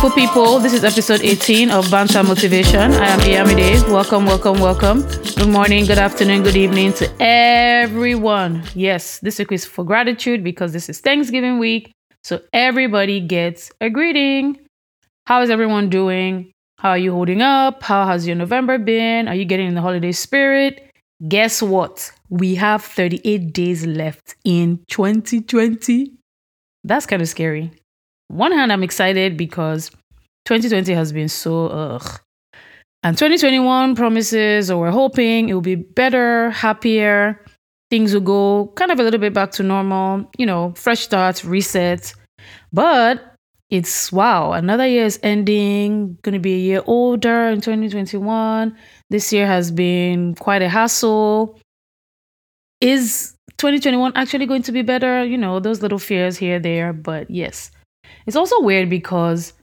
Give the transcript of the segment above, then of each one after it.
beautiful people. This is episode 18 of Banter Motivation. I am Iyamide. Welcome, welcome, welcome. Good morning, good afternoon, good evening to everyone. Yes, this week is for gratitude because this is Thanksgiving week. So everybody gets a greeting. How is everyone doing? How are you holding up? How has your November been? Are you getting in the holiday spirit? Guess what? We have 38 days left in 2020. That's kind of scary one hand, I'm excited because 2020 has been so ugh. And 2021 promises, or we're hoping it will be better, happier. Things will go kind of a little bit back to normal, you know, fresh start, reset. But it's wow, another year is ending, going to be a year older in 2021. This year has been quite a hassle. Is 2021 actually going to be better? You know, those little fears here, there, but yes. It's also weird because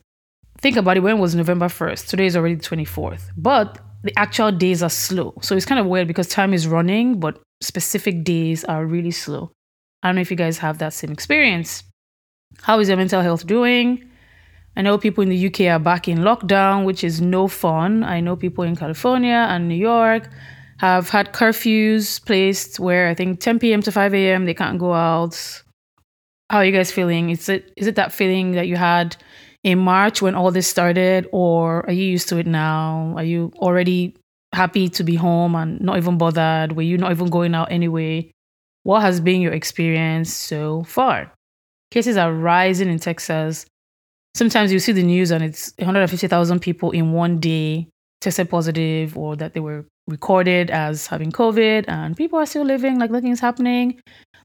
think about it when it was November 1st. Today is already the 24th. But the actual days are slow. So it's kind of weird because time is running, but specific days are really slow. I don't know if you guys have that same experience. How is your mental health doing? I know people in the UK are back in lockdown, which is no fun. I know people in California and New York have had curfews placed where I think 10 p.m. to 5 a.m. they can't go out. How are you guys feeling? Is it is it that feeling that you had in March when all this started, or are you used to it now? Are you already happy to be home and not even bothered? Were you not even going out anyway? What has been your experience so far? Cases are rising in Texas. Sometimes you see the news and it's 150,000 people in one day tested positive or that they were recorded as having COVID, and people are still living like nothing's happening.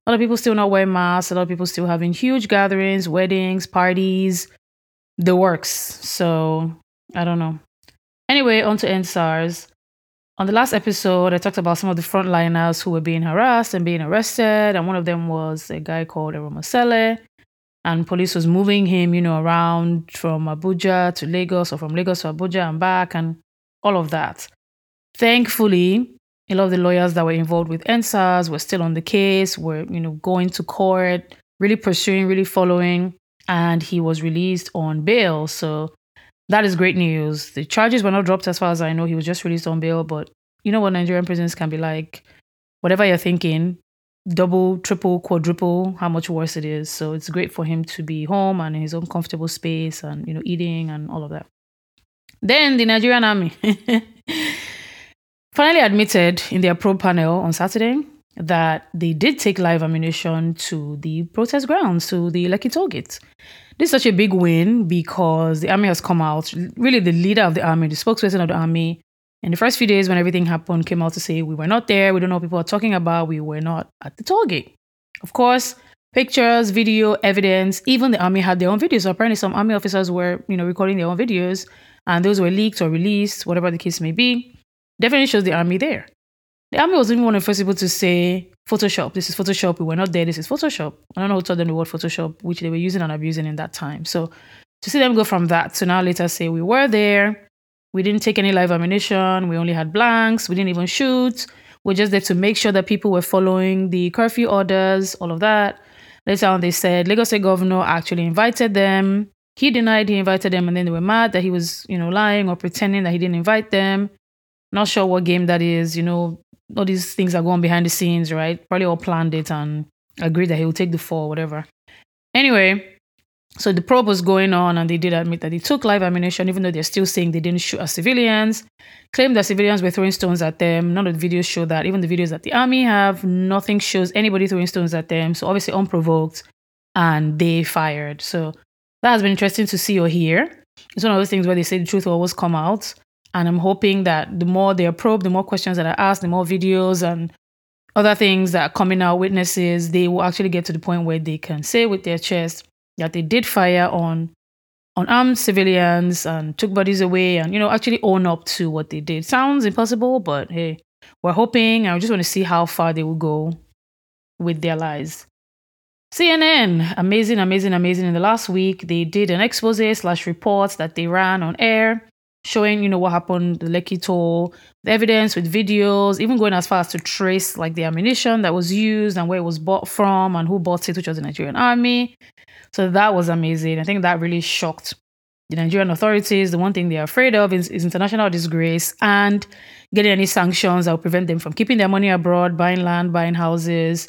A lot of people still not wearing masks. A lot of people still having huge gatherings, weddings, parties, the works. So I don't know. Anyway, on to EndSARS. On the last episode, I talked about some of the frontliners who were being harassed and being arrested, and one of them was a guy called Eromosele. And police was moving him, you know, around from Abuja to Lagos or from Lagos to Abuja and back and all of that. Thankfully, a lot of the lawyers that were involved with EndSARS were still on the case, were, you know, going to court, really pursuing, really following, and he was released on bail. So that is great news. The charges were not dropped as far as I know. He was just released on bail, but you know what Nigerian prisons can be like. Whatever you're thinking, double, triple, quadruple, how much worse it is. So it's great for him to be home and in his own comfortable space and, you know, eating and all of that. Then the Nigerian army. finally admitted in their probe panel on Saturday that they did take live ammunition to the protest grounds, to the Lekki toll gate. This is such a big win because the army has come out, really the leader of the army, the spokesperson of the army, in the first few days when everything happened, came out to say, we were not there, we don't know what people are talking about, we were not at the toll gate. Of course, pictures, video, evidence, even the army had their own videos. So apparently some army officers were, you know, recording their own videos and those were leaked or released, whatever the case may be definitely shows the army there. The army was even one of the first people to say Photoshop. This is Photoshop. We were not there. This is Photoshop. I don't know who told them the word Photoshop, which they were using and abusing in that time. So to see them go from that to now later say we were there, we didn't take any live ammunition, we only had blanks, we didn't even shoot. We're just there to make sure that people were following the curfew orders, all of that. Later on, they said Lagos State Governor actually invited them. He denied he invited them, and then they were mad that he was, you know, lying or pretending that he didn't invite them. Not sure what game that is. You know, all these things are going behind the scenes, right? Probably all planned it and agreed that he will take the fall, whatever. Anyway, so the probe was going on, and they did admit that they took live ammunition, even though they're still saying they didn't shoot at civilians. Claimed that civilians were throwing stones at them. None of the videos show that. Even the videos that the army have, nothing shows anybody throwing stones at them. So obviously unprovoked, and they fired. So that has been interesting to see or hear. It's one of those things where they say the truth will always come out. And I'm hoping that the more they are probed, the more questions that are asked, the more videos and other things that are coming out, witnesses, they will actually get to the point where they can say with their chest that they did fire on unarmed civilians and took bodies away and, you know, actually own up to what they did. Sounds impossible, but hey, we're hoping. I just want to see how far they will go with their lies. CNN, amazing, amazing, amazing. In the last week, they did an expose slash report that they ran on air showing, you know, what happened, the Lekki toll, the evidence with videos, even going as far as to trace like the ammunition that was used and where it was bought from and who bought it, which was the Nigerian army. So that was amazing. I think that really shocked the Nigerian authorities, the one thing they're afraid of is, is international disgrace and getting any sanctions that will prevent them from keeping their money abroad, buying land, buying houses,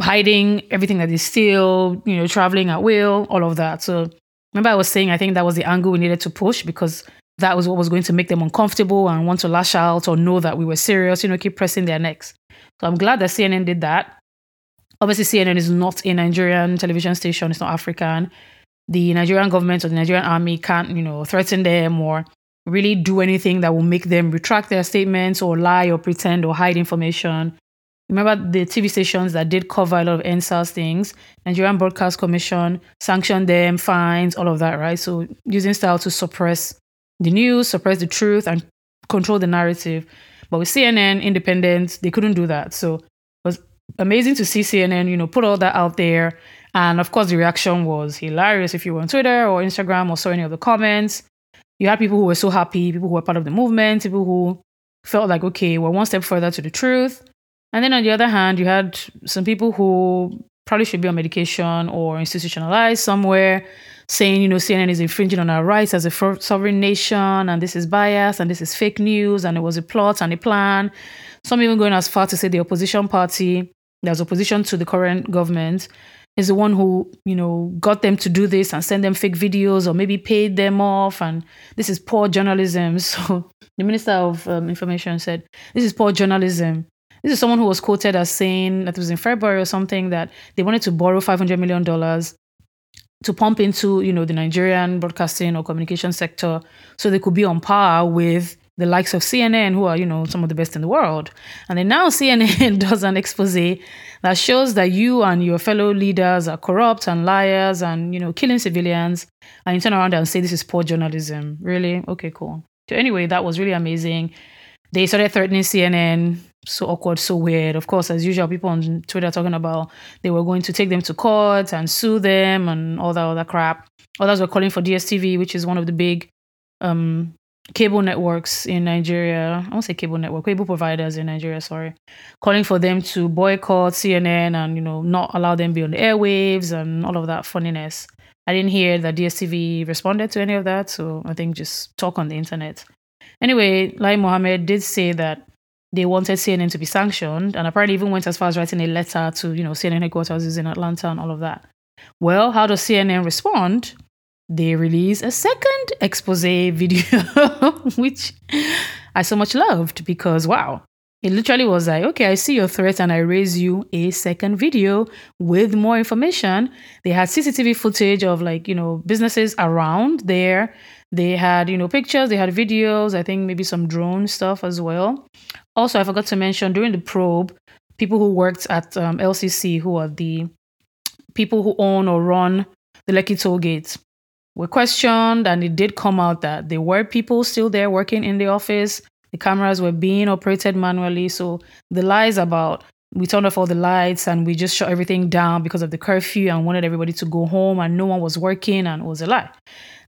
hiding everything that they steal, you know, traveling at will, all of that. So remember I was saying I think that was the angle we needed to push because that was what was going to make them uncomfortable and want to lash out or know that we were serious, you know, keep pressing their necks. So I'm glad that CNN did that. Obviously, CNN is not a Nigerian television station, it's not African. The Nigerian government or the Nigerian army can't, you know, threaten them or really do anything that will make them retract their statements or lie or pretend or hide information. Remember the TV stations that did cover a lot of EndSARS things, Nigerian Broadcast Commission sanctioned them, fines, all of that, right? So using style to suppress the news, suppress the truth, and control the narrative. But with CNN, independent, they couldn't do that. So it was amazing to see CNN, you know, put all that out there. And of course, the reaction was hilarious if you were on Twitter or Instagram or saw any of the comments. You had people who were so happy, people who were part of the movement, people who felt like, okay, we're one step further to the truth. And then on the other hand, you had some people who probably should be on medication or institutionalized somewhere saying, you know, CNN is infringing on our rights as a sovereign nation and this is bias and this is fake news and it was a plot and a plan. Some even going as far to say the opposition party, that's opposition to the current government, is the one who, you know, got them to do this and send them fake videos or maybe paid them off. And this is poor journalism. So the Minister of um, Information said, this is poor journalism. This is someone who was quoted as saying that it was in February or something that they wanted to borrow $500 million to pump into, you know, the Nigerian broadcasting or communication sector so they could be on par with the likes of CNN, who are, you know, some of the best in the world. And then now CNN does an expose that shows that you and your fellow leaders are corrupt and liars and, you know, killing civilians. And you turn around and say this is poor journalism. Really? Okay, cool. So anyway, that was really amazing. They started threatening CNN so awkward, so weird. Of course, as usual, people on Twitter talking about they were going to take them to court and sue them and all that other crap. Others were calling for DSTV, which is one of the big um, cable networks in Nigeria. I won't say cable network, cable providers in Nigeria, sorry. Calling for them to boycott CNN and, you know, not allow them be on the airwaves and all of that funniness. I didn't hear that DSTV responded to any of that, so I think just talk on the internet. Anyway, Lai Mohammed did say that they wanted CNN to be sanctioned, and apparently even went as far as writing a letter to you know CNN headquarters in Atlanta and all of that. Well, how does CNN respond? They release a second expose video, which I so much loved because wow, it literally was like, okay, I see your threat and I raise you a second video with more information. They had CCTV footage of like, you know, businesses around there. They had, you know, pictures, they had videos, I think maybe some drone stuff as well. Also, I forgot to mention during the probe, people who worked at um, LCC, who are the people who own or run the Lekki toll gates, were questioned, and it did come out that there were people still there working in the office. The cameras were being operated manually. So the lies about we turned off all the lights and we just shut everything down because of the curfew and wanted everybody to go home and no one was working and it was a lie.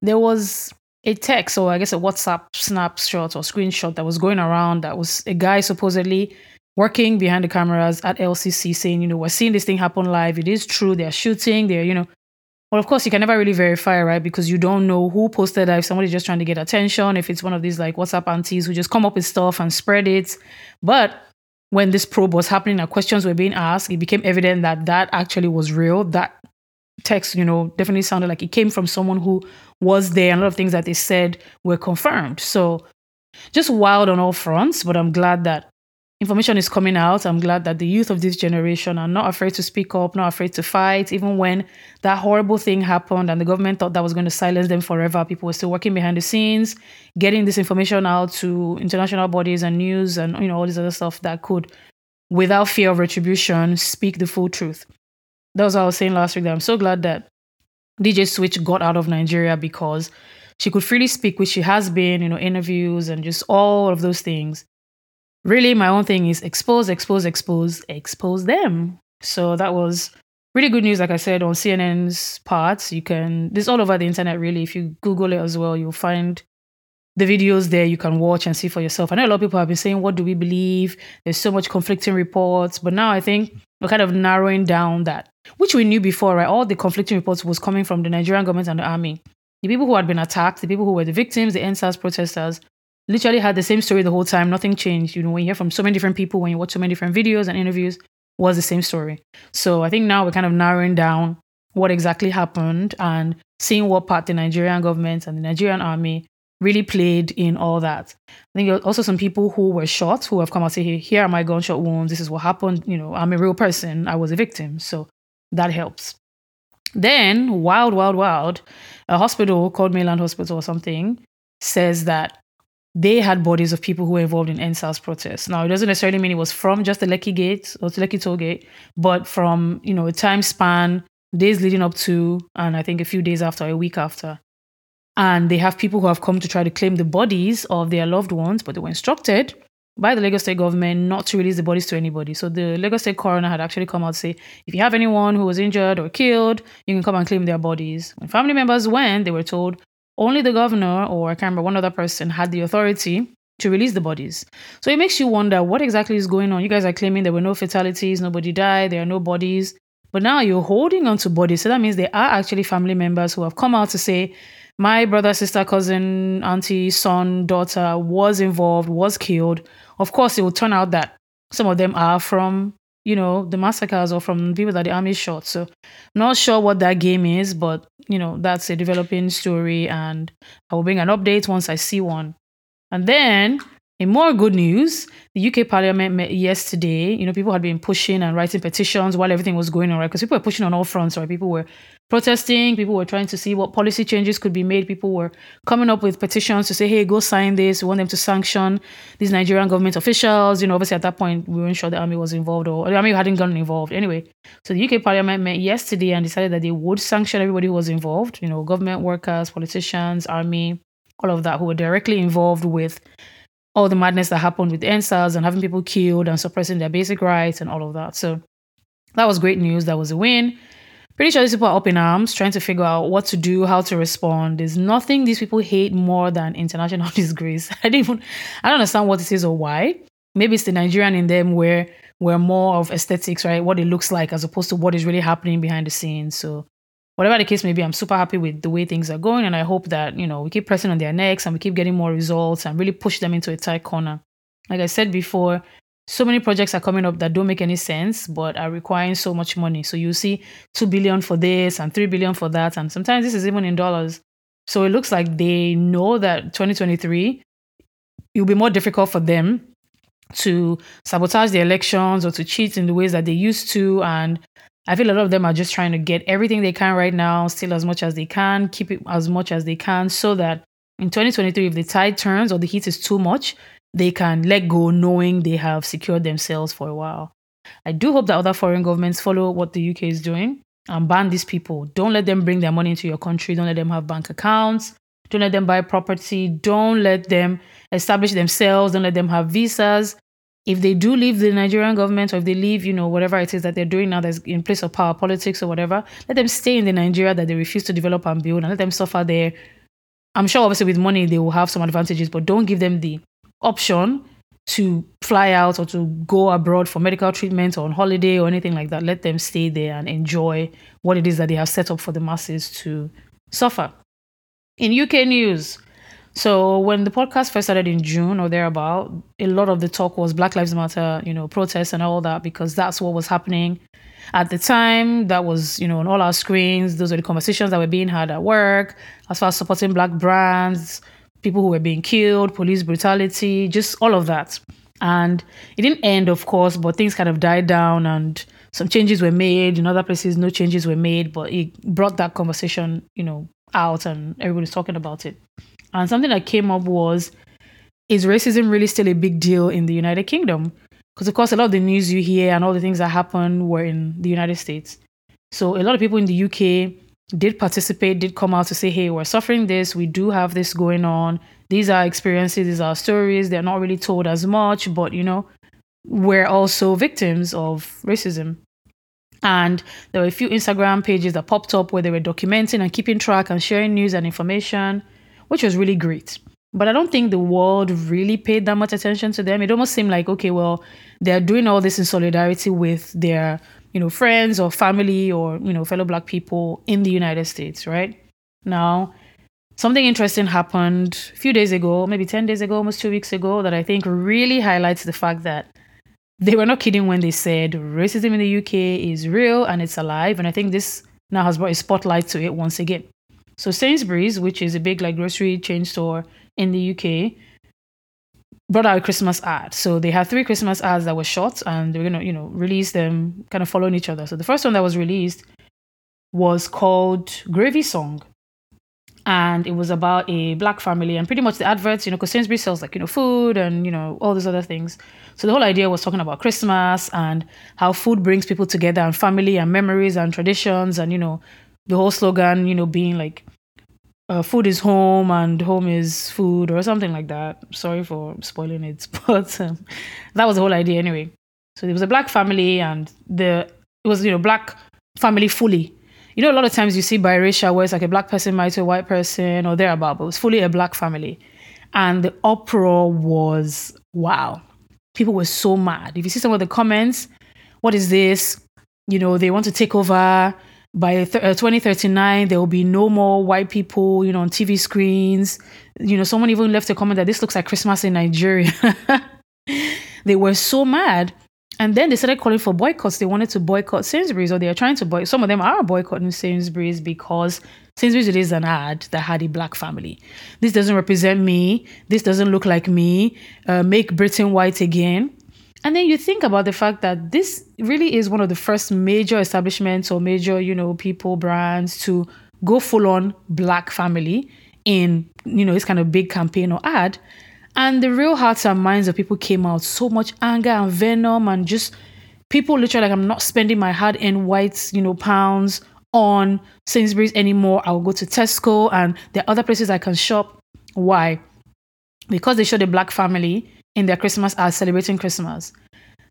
There was a text or I guess a WhatsApp snapshot or screenshot that was going around that was a guy supposedly working behind the cameras at LCC saying, you know, we're seeing this thing happen live. It is true. They're shooting. They're, you know, well, of course, you can never really verify, right? Because you don't know who posted that. If somebody's just trying to get attention, if it's one of these like WhatsApp aunties who just come up with stuff and spread it. But when this probe was happening and questions were being asked, it became evident that that actually was real. That text, you know, definitely sounded like it came from someone who was there. And a lot of things that they said were confirmed. So just wild on all fronts. But I'm glad that information is coming out. I'm glad that the youth of this generation are not afraid to speak up, not afraid to fight, even when that horrible thing happened and the government thought that was going to silence them forever. People were still working behind the scenes, getting this information out to international bodies and news and you know all this other stuff that could, without fear of retribution, speak the full truth. That was what I was saying last week. That I'm so glad that DJ Switch got out of Nigeria because she could freely speak, which she has been, you know, interviews and just all of those things. Really, my own thing is expose, expose, expose, expose them. So that was really good news, like I said, on CNN's part. You can, this all over the internet, really. If you Google it as well, you'll find the videos there you can watch and see for yourself. I know a lot of people have been saying, what do we believe? There's so much conflicting reports. But now I think we're kind of narrowing down that, which we knew before, right? All the conflicting reports was coming from the Nigerian government and the army. the people who had been attacked, the people who were the victims, the EndSARS protesters, literally had the same story the whole time. Nothing changed. You know, when you hear from so many different people, when you watch so many different videos and interviews, was the same story. So I think now we're kind of narrowing down what exactly happened and seeing what part the Nigerian government and the Nigerian army really played in all that. I think also some people who were shot who have come out say, hey, here are my gunshot wounds. This is what happened. You know, I'm a real person. I was a victim. So that helps. Then, wild, wild, wild, a hospital called Mainland Hospital or something says that they had bodies of people who were involved in EndSARS protests. Now, it doesn't necessarily mean it was from just the Lekki Gate or the Lekki Toll Gate, but from, you know, a time span, days leading up to, and I think a few days after, a week after. And they have people who have come to try to claim the bodies of their loved ones, but they were instructed by the Lagos State government not to release the bodies to anybody. So the Lagos State coroner had actually come out to say, if you have anyone who was injured or killed, you can come and claim their bodies. When family members went, they were told only the governor or I can't remember one other person had the authority to release the bodies. So it makes you wonder what exactly is going on. You guys are claiming there were no fatalities, nobody died, there are no bodies. But now you're holding on to bodies. So that means there are actually family members who have come out to say, my brother, sister, cousin, auntie, son, daughter was involved, was killed. Of course, it will turn out that some of them are from, you know, the massacres or from people that the army shot. So, not sure what that game is, but, you know, that's a developing story. And I will bring an update once I see one. And then in more good news, the UK Parliament met yesterday. You know, people had been pushing and writing petitions while everything was going on, right? Because people were pushing on all fronts, right? People were protesting, people were trying to see what policy changes could be made. People were coming up with petitions to say, hey, go sign this. We want them to sanction these Nigerian government officials. You know, obviously at that point, we weren't sure the army was involved or the army hadn't gotten involved. Anyway, so the UK Parliament met yesterday and decided that they would sanction everybody who was involved, you know, government workers, politicians, army, all of that, who were directly involved with all the madness that happened with EndSARS and having people killed and suppressing their basic rights and all of that. So that was great news. That was a win. Pretty sure these people are up in arms trying to figure out what to do, how to respond. There's nothing these people hate more than international disgrace. I don't even I don't understand what it is or why. Maybe it's the Nigerian in them where we're more of aesthetics, right? What it looks like as opposed to what is really happening behind the scenes. So whatever the case may be, I'm super happy with the way things are going. And I hope that, you know, we keep pressing on their necks and we keep getting more results and really push them into a tight corner. Like I said before, so many projects are coming up that don't make any sense, but are requiring so much money. So you see 2 billion for this and 3 billion for that. And sometimes this is even in dollars. So it looks like they know that 2023, it will be more difficult for them to sabotage the elections or to cheat in the ways that they used to. And I feel a lot of them are just trying to get everything they can right now, steal as much as they can, keep it as much as they can, so that in 2023, if the tide turns or the heat is too much, they can let go knowing they have secured themselves for a while. I do hope that other foreign governments follow what the UK is doing and ban these people. Don't let them bring their money into your country. Don't let them have bank accounts. Don't let them buy property. Don't let them establish themselves. Don't let them have visas if they do leave the Nigerian government or if they leave, you know, whatever it is that they're doing now that's in place of power politics or whatever, let them stay in the Nigeria that they refuse to develop and build and let them suffer there. I'm sure obviously with money they will have some advantages, but don't give them the option to fly out or to go abroad for medical treatment or on holiday or anything like that. Let them stay there and enjoy what it is that they have set up for the masses to suffer. In UK news, so when the podcast first started in June or thereabout, a lot of the talk was Black Lives Matter, you know, protests and all that because that's what was happening at the time. That was, you know, on all our screens. Those were the conversations that were being had at work as far as supporting black brands, people who were being killed, police brutality, just all of that. And it didn't end, of course, but things kind of died down and some changes were made. In other places, no changes were made, but it brought that conversation, you know, out and everybody's talking about it. And something that came up was is racism really still a big deal in the United Kingdom? Because, of course, a lot of the news you hear and all the things that happen were in the United States. So, a lot of people in the UK did participate, did come out to say, hey, we're suffering this, we do have this going on. These are experiences, these are stories. They're not really told as much, but, you know, we're also victims of racism. And there were a few Instagram pages that popped up where they were documenting and keeping track and sharing news and information which was really great. But I don't think the world really paid that much attention to them. It almost seemed like, okay, well, they're doing all this in solidarity with their, you know, friends or family or, you know, fellow black people in the United States, right? Now, something interesting happened a few days ago, maybe 10 days ago, almost two weeks ago, that I think really highlights the fact that they were not kidding when they said racism in the UK is real and it's alive. And I think this now has brought a spotlight to it once again. So Sainsbury's, which is a big like grocery chain store in the UK, brought out a Christmas ad. So they had three Christmas ads that were shot and they were gonna, you know, release them kind of following each other. So the first one that was released was called Gravy Song and it was about a black family and pretty much the adverts you know because sainsbury sells like you know food and you know all these other things so the whole idea was talking about christmas and how food brings people together and family and memories and traditions and you know the whole slogan you know being like uh, food is home and home is food or something like that sorry for spoiling it but um, that was the whole idea anyway so there was a black family and the it was you know black family fully you know, a lot of times you see biracial where it's like a black person married to a white person or thereabout, but it was fully a black family. And the uproar was wow. People were so mad. If you see some of the comments, what is this? You know, they want to take over. By th- uh, 2039, there will be no more white people, you know, on TV screens. You know, someone even left a comment that this looks like Christmas in Nigeria. they were so mad. And then they started calling for boycotts. They wanted to boycott Sainsbury's, or they are trying to boycott. Some of them are boycotting Sainsbury's because Sainsbury's released an ad that had a black family. This doesn't represent me. This doesn't look like me. Uh, make Britain white again. And then you think about the fact that this really is one of the first major establishments or major, you know, people brands to go full on black family in, you know, this kind of big campaign or ad. And the real hearts and minds of people came out. So much anger and venom and just people literally like I'm not spending my hard earned whites, you know, pounds on Sainsbury's anymore. I'll go to Tesco and there are other places I can shop. Why? Because they showed a black family in their Christmas as celebrating Christmas.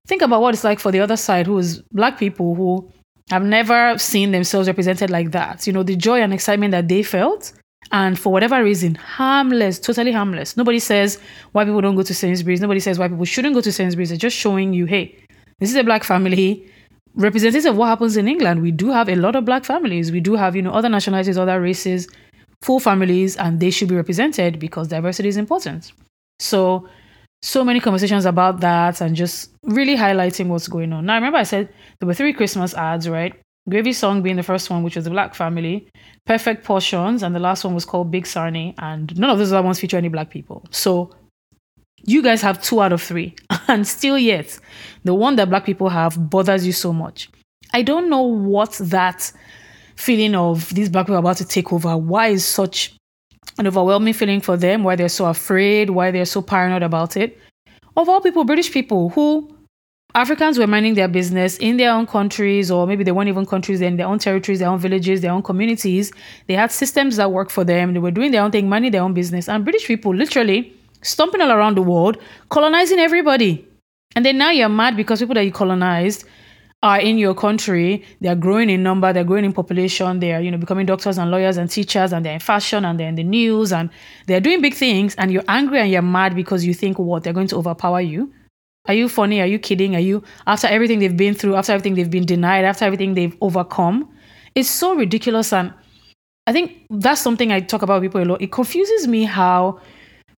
Think about what it's like for the other side, who is black people who have never seen themselves represented like that. You know, the joy and excitement that they felt and for whatever reason, harmless, totally harmless. Nobody says why people don't go to Sainsbury's. Nobody says why people shouldn't go to Sainsbury's. They're just showing you, hey, this is a black family. Representative of what happens in England. We do have a lot of black families. We do have, you know, other nationalities, other races, full families, and they should be represented because diversity is important. So, so many conversations about that and just really highlighting what's going on. Now, I remember I said there were three Christmas ads, right? Gravy Song being the first one, which was the Black Family, Perfect Portions, and the last one was called Big Sarnie, and none of those other ones feature any black people. So you guys have two out of three, and still yet, the one that black people have bothers you so much. I don't know what that feeling of these black people about to take over, why is such an overwhelming feeling for them, why they're so afraid, why they're so paranoid about it. Of all people, British people who Africans were minding their business in their own countries, or maybe they weren't even countries, they're in their own territories, their own villages, their own communities. They had systems that worked for them. They were doing their own thing, minding their own business. And British people literally stomping all around the world, colonizing everybody. And then now you're mad because people that you colonized are in your country. They're growing in number, they're growing in population, they are, you know, becoming doctors and lawyers and teachers, and they're in fashion and they're in the news and they're doing big things. And you're angry and you're mad because you think what they're going to overpower you are you funny? Are you kidding? Are you after everything they've been through, after everything they've been denied, after everything they've overcome? It's so ridiculous. And I think that's something I talk about people a lot. It confuses me how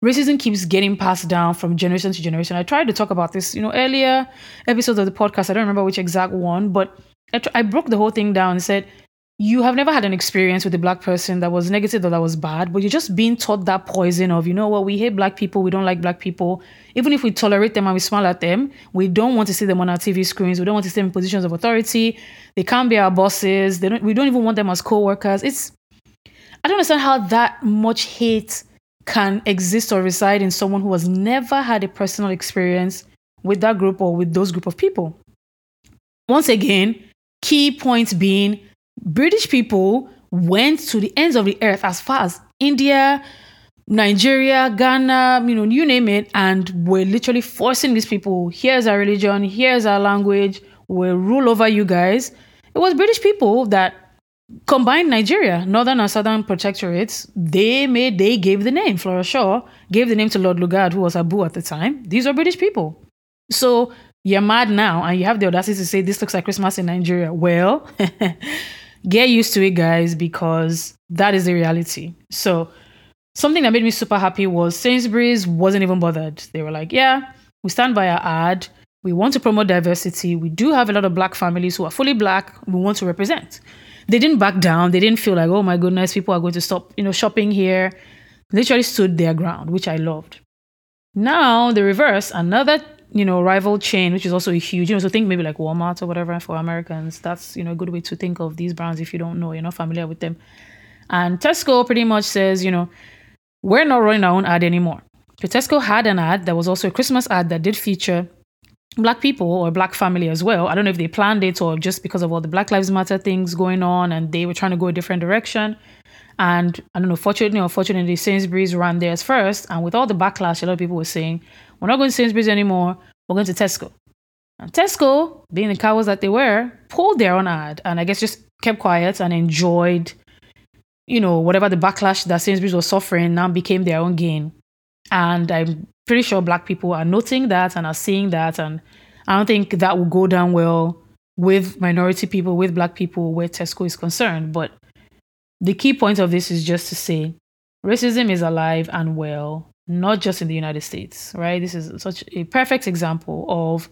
racism keeps getting passed down from generation to generation. I tried to talk about this, you know, earlier episodes of the podcast. I don't remember which exact one, but I, I broke the whole thing down and said, you have never had an experience with a black person that was negative or that was bad, but you're just being taught that poison of, you know what, we hate black people, we don't like black people. Even if we tolerate them and we smile at them, we don't want to see them on our TV screens. We don't want to see them in positions of authority. They can't be our bosses. They don't, we don't even want them as co-workers. It's I don't understand how that much hate can exist or reside in someone who has never had a personal experience with that group or with those group of people. Once again, key points being British people went to the ends of the earth as far as India, Nigeria, Ghana, you know, you name it, and we're literally forcing these people. Here's our religion, here's our language, we'll rule over you guys. It was British people that combined Nigeria, northern and southern protectorates. They made, they gave the name. Flora Shaw gave the name to Lord Lugard, who was Abu at the time. These are British people. So you're mad now, and you have the audacity to say this looks like Christmas in Nigeria. Well, get used to it, guys, because that is the reality. So something that made me super happy was Sainsbury's wasn't even bothered. They were like, yeah, we stand by our ad. We want to promote diversity. We do have a lot of black families who are fully black. We want to represent. They didn't back down. They didn't feel like, oh my goodness, people are going to stop, you know, shopping here. Literally stood their ground, which I loved. Now the reverse, another you know rival chain, which is also a huge, you know, so think maybe like Walmart or whatever for Americans. That's you know a good way to think of these brands if you don't know, you're not familiar with them. And Tesco pretty much says, you know, we're not running our own ad anymore. So Tesco had an ad that was also a Christmas ad that did feature black people or black family as well. I don't know if they planned it or just because of all the Black Lives Matter things going on and they were trying to go a different direction. And I don't know, fortunately or unfortunately, Sainsbury's ran theirs first. And with all the backlash, a lot of people were saying, we're not going to Sainsbury's anymore, we're going to Tesco. And Tesco, being the cowards that they were, pulled their own ad and I guess just kept quiet and enjoyed, you know, whatever the backlash that Sainsbury's was suffering now became their own gain. And I'm pretty sure black people are noting that and are seeing that. And I don't think that will go down well with minority people, with black people, where Tesco is concerned. But the key point of this is just to say racism is alive and well, not just in the United States, right? This is such a perfect example of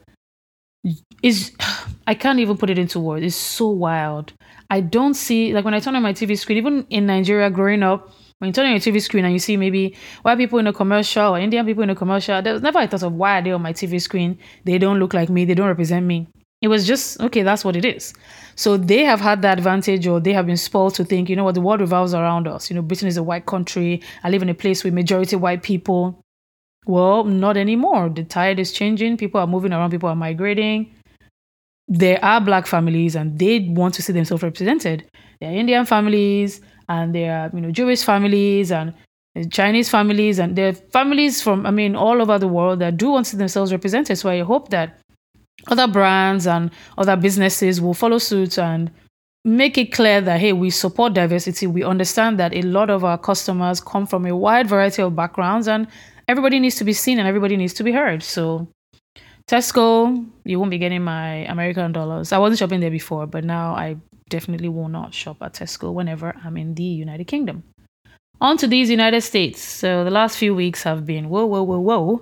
is I can't even put it into words. It's so wild. I don't see like when I turn on my TV screen, even in Nigeria growing up, when you turn on your TV screen and you see maybe white people in a commercial or Indian people in a commercial, there's never a thought of why are they on my TV screen? They don't look like me, they don't represent me. It was just okay, that's what it is. So they have had the advantage or they have been spoiled to think, you know what, the world revolves around us. You know, Britain is a white country. I live in a place with majority white people. Well, not anymore. The tide is changing. People are moving around, people are migrating. There are black families and they want to see themselves represented. There are Indian families and there are, you know, Jewish families and Chinese families and there are families from, I mean, all over the world that do want to see themselves represented. So I hope that other brands and other businesses will follow suit and make it clear that hey we support diversity. We understand that a lot of our customers come from a wide variety of backgrounds and everybody needs to be seen and everybody needs to be heard. So tesco you won't be getting my american dollars. I wasn't shopping there before but now i definitely will not shop at tesco whenever i'm in the united kingdom on to these united states so the last few weeks have been whoa whoa whoa whoa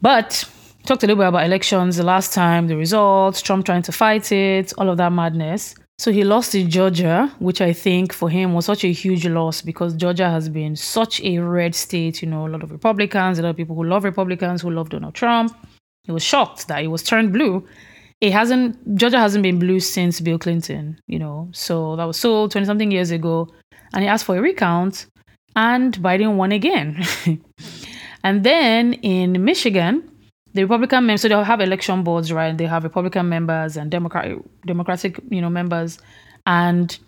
but talked a little bit about elections the last time, the results, Trump trying to fight it, all of that madness. So he lost in Georgia, which I think for him was such a huge loss because Georgia has been such a red state. You know, a lot of Republicans, a lot of people who love Republicans, who love Donald Trump. He was shocked that it was turned blue. It hasn't, Georgia hasn't been blue since Bill Clinton, you know. So that was so 20 something years ago. And he asked for a recount, and Biden won again. and then in Michigan, the Republican members, so they'll have election boards, right? They have Republican members and Democratic, Democratic, you know, members, and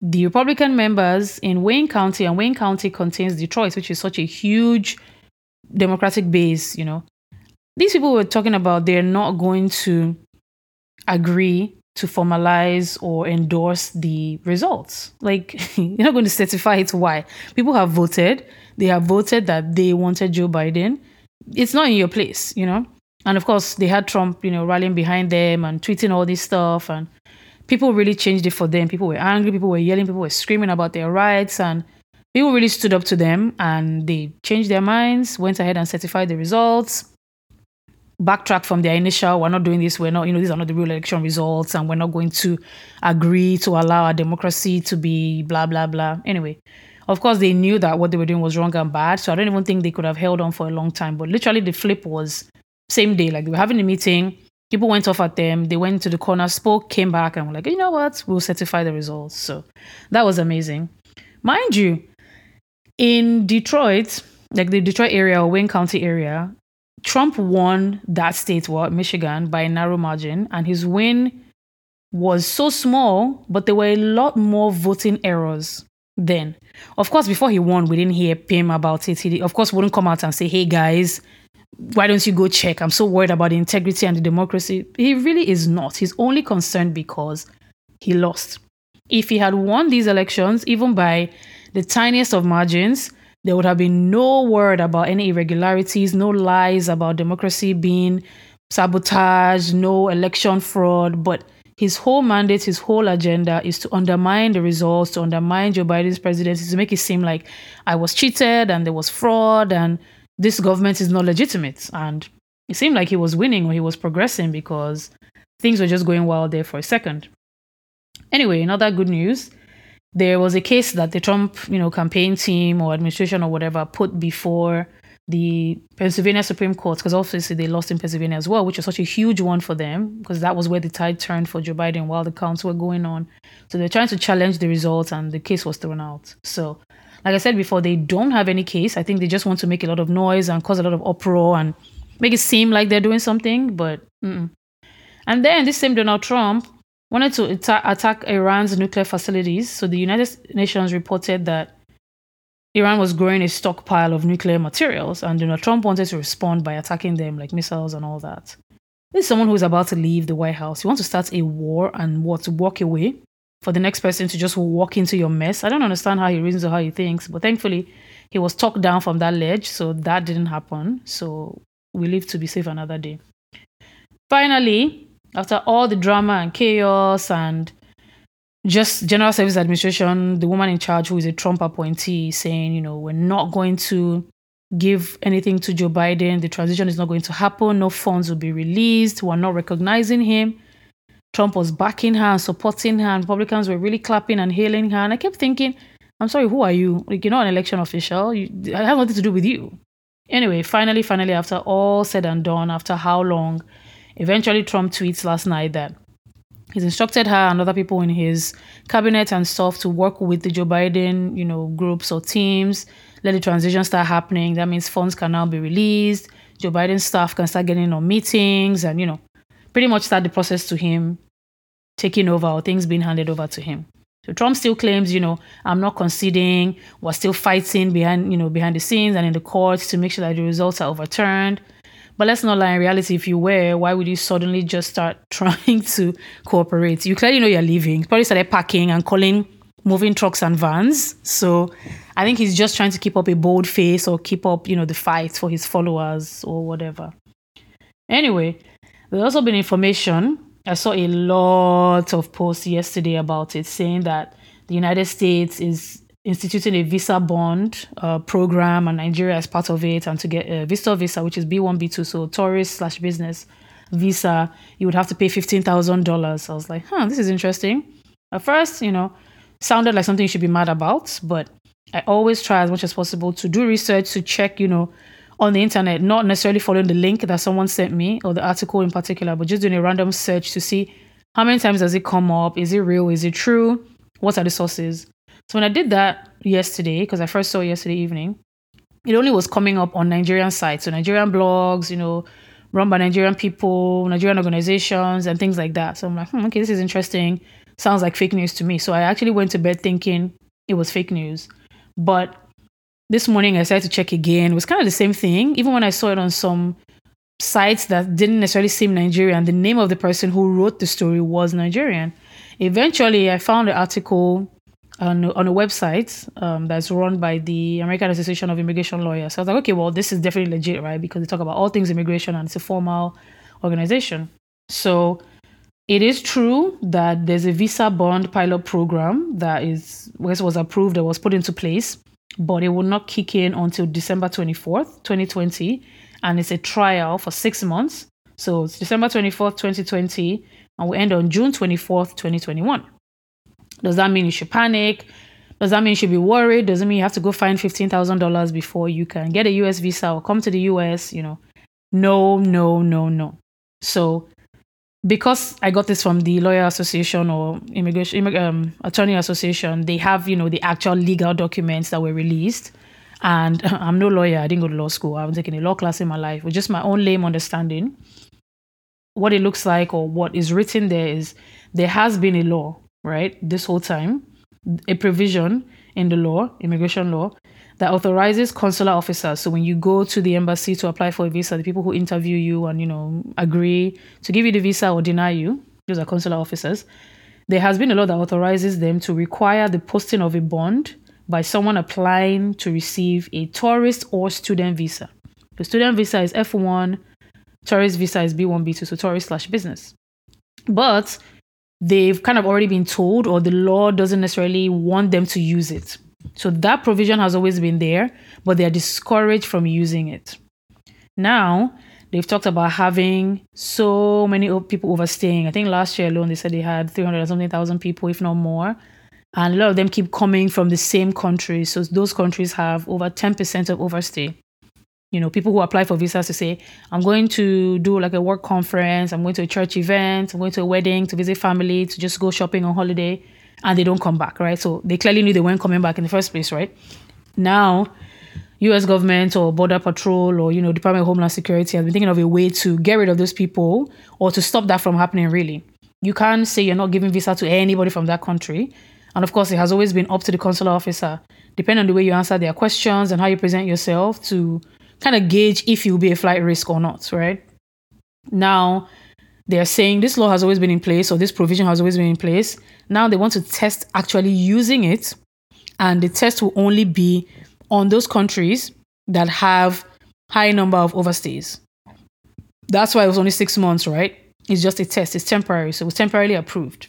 the Republican members in Wayne County, and Wayne County contains Detroit, which is such a huge Democratic base. You know, these people were talking about they're not going to agree to formalize or endorse the results. Like, you're not going to certify it. Why? People have voted. They have voted that they wanted Joe Biden it's not in your place, you know. And of course, they had Trump, you know, rallying behind them and tweeting all this stuff, and people really changed it for them. People were angry, people were yelling, people were screaming about their rights, and people really stood up to them and they changed their minds, went ahead and certified the results, backtracked from their initial, we're not doing this, we're not, you know, these are not the real election results, and we're not going to agree to allow our democracy to be blah, blah, blah. Anyway, of course, they knew that what they were doing was wrong and bad. So I don't even think they could have held on for a long time. But literally, the flip was same day. Like they were having a meeting. People went off at them. They went to the corner, spoke, came back, and were like, you know what? We'll certify the results. So that was amazing. Mind you, in Detroit, like the Detroit area or Wayne County area, Trump won that state, well, Michigan, by a narrow margin, and his win was so small, but there were a lot more voting errors then. Of course, before he won, we didn't hear him about it. He, of course, wouldn't come out and say, hey guys, why don't you go check? I'm so worried about the integrity and the democracy. He really is not. He's only concerned because he lost. If he had won these elections, even by the tiniest of margins, there would have been no word about any irregularities, no lies about democracy being sabotaged, no election fraud. But his whole mandate, his whole agenda is to undermine the results, to undermine Joe Biden's presidency, to make it seem like I was cheated and there was fraud and this government is not legitimate. And it seemed like he was winning or he was progressing because things were just going well there for a second. Anyway, another good news. There was a case that the Trump, you know, campaign team or administration or whatever put before the Pennsylvania Supreme Court, because obviously they lost in Pennsylvania as well, which was such a huge one for them, because that was where the tide turned for Joe Biden while the counts were going on. So they're trying to challenge the results, and the case was thrown out. So, like I said before, they don't have any case. I think they just want to make a lot of noise and cause a lot of uproar and make it seem like they're doing something, but. Mm-mm. And then this same Donald Trump wanted to attack Iran's nuclear facilities. So the United Nations reported that Iran was growing a stockpile of nuclear materials, and Donald Trump wanted to respond by attacking them, like missiles and all that. This is someone who is about to leave the White House. You want to start a war and what to walk away for the next person to just walk into your mess. I don't understand how he reasons or how he thinks, but thankfully he was talked down from that ledge, so that didn't happen. So we live to be safe another day. Finally, after all the drama and chaos and just General Service Administration, the woman in charge who is a Trump appointee, saying, you know, we're not going to give anything to Joe Biden. The transition is not going to happen. No funds will be released. We're not recognizing him. Trump was backing her and supporting her, and Republicans were really clapping and hailing her. And I kept thinking, I'm sorry, who are you? Like, you're not an election official. You, I have nothing to do with you. Anyway, finally, finally, after all said and done, after how long, eventually Trump tweets last night that he's instructed her and other people in his cabinet and stuff to work with the Joe Biden, you know, groups or teams, let the transition start happening. That means funds can now be released. Joe Biden's staff can start getting on meetings and, you know, pretty much start the process to him taking over or things being handed over to him. So Trump still claims, you know, I'm not conceding. We're still fighting behind, you know, behind the scenes and in the courts to make sure that the results are overturned. But let's not lie, in reality, if you were, why would you suddenly just start trying to cooperate? You clearly know you're leaving. Probably started packing and calling moving trucks and vans. So I think he's just trying to keep up a bold face or keep up, you know, the fight for his followers or whatever. Anyway, there's also been information. I saw a lot of posts yesterday about it saying that the United States is instituting a visa bond uh, program and Nigeria as part of it and to get a visitor visa, which is B1, B2, so tourist slash business visa, you would have to pay $15,000. I was like, huh, this is interesting. At first, you know, sounded like something you should be mad about, but I always try as much as possible to do research to check, you know, on the internet, not necessarily following the link that someone sent me or the article in particular, but just doing a random search to see how many times does it come up? Is it real? Is it true? What are the sources? So when I did that yesterday, because I first saw it yesterday evening, it only was coming up on Nigerian sites, so Nigerian blogs, you know, run by Nigerian people, Nigerian organizations, and things like that. So I'm like, hmm, okay, this is interesting. Sounds like fake news to me. So I actually went to bed thinking it was fake news. But this morning I decided to check again. It was kind of the same thing. Even when I saw it on some sites that didn't necessarily seem Nigerian, the name of the person who wrote the story was Nigerian. Eventually, I found the article on, on a website um, that's run by the American Association of Immigration Lawyers. So I was like, okay, well, this is definitely legit, right? Because they talk about all things immigration and it's a formal organization. So it is true that there's a visa bond pilot program that is was approved that was put into place, but it will not kick in until December 24th, 2020. And it's a trial for six months. So it's December 24th, 2020, and we end on June 24th, 2021. Does that mean you should panic? Does that mean you should be worried? Does it mean you have to go find $15,000 before you can get a US visa or come to the US? You know, no, no, no, no. So, because I got this from the Lawyer Association or Immigration um, Attorney Association, they have, you know, the actual legal documents that were released. And I'm no lawyer. I didn't go to law school. I haven't taken a law class in my life. With just my own lame understanding, what it looks like or what is written there is there has been a law right, this whole time, a provision in the law, immigration law, that authorizes consular officers. So when you go to the embassy to apply for a visa, the people who interview you and you know agree to give you the visa or deny you, those are consular officers. There has been a law that authorizes them to require the posting of a bond by someone applying to receive a tourist or student visa. The student visa is F1, tourist visa is B1, B2, so tourist slash business. But they've kind of already been told, or the law doesn't necessarily want them to use it. So that provision has always been there, but they are discouraged from using it. Now, they've talked about having so many people overstaying. I think last year alone, they said they had 300 or something thousand people, if not more. And a lot of them keep coming from the same countries. So those countries have over 10% of overstay. You know, people who apply for visas to say, I'm going to do like a work conference, I'm going to a church event, I'm going to a wedding, to visit family, to just go shopping on holiday, and they don't come back, right? So they clearly knew they weren't coming back in the first place, right? Now, US government or border patrol or you know Department of Homeland Security has been thinking of a way to get rid of those people or to stop that from happening really. You can't say you're not giving visa to anybody from that country and of course, it has always been up to the consular officer, depending on the way you answer their questions and how you present yourself, to kind of gauge if you'll be a flight risk or not, right? Now, they're saying this law has always been in place or this provision has always been in place. Now they want to test actually using it, and the test will only be on those countries that have high number of overstays. That's why it was only six months, right? It's just a test. It's temporary, so it was temporarily approved.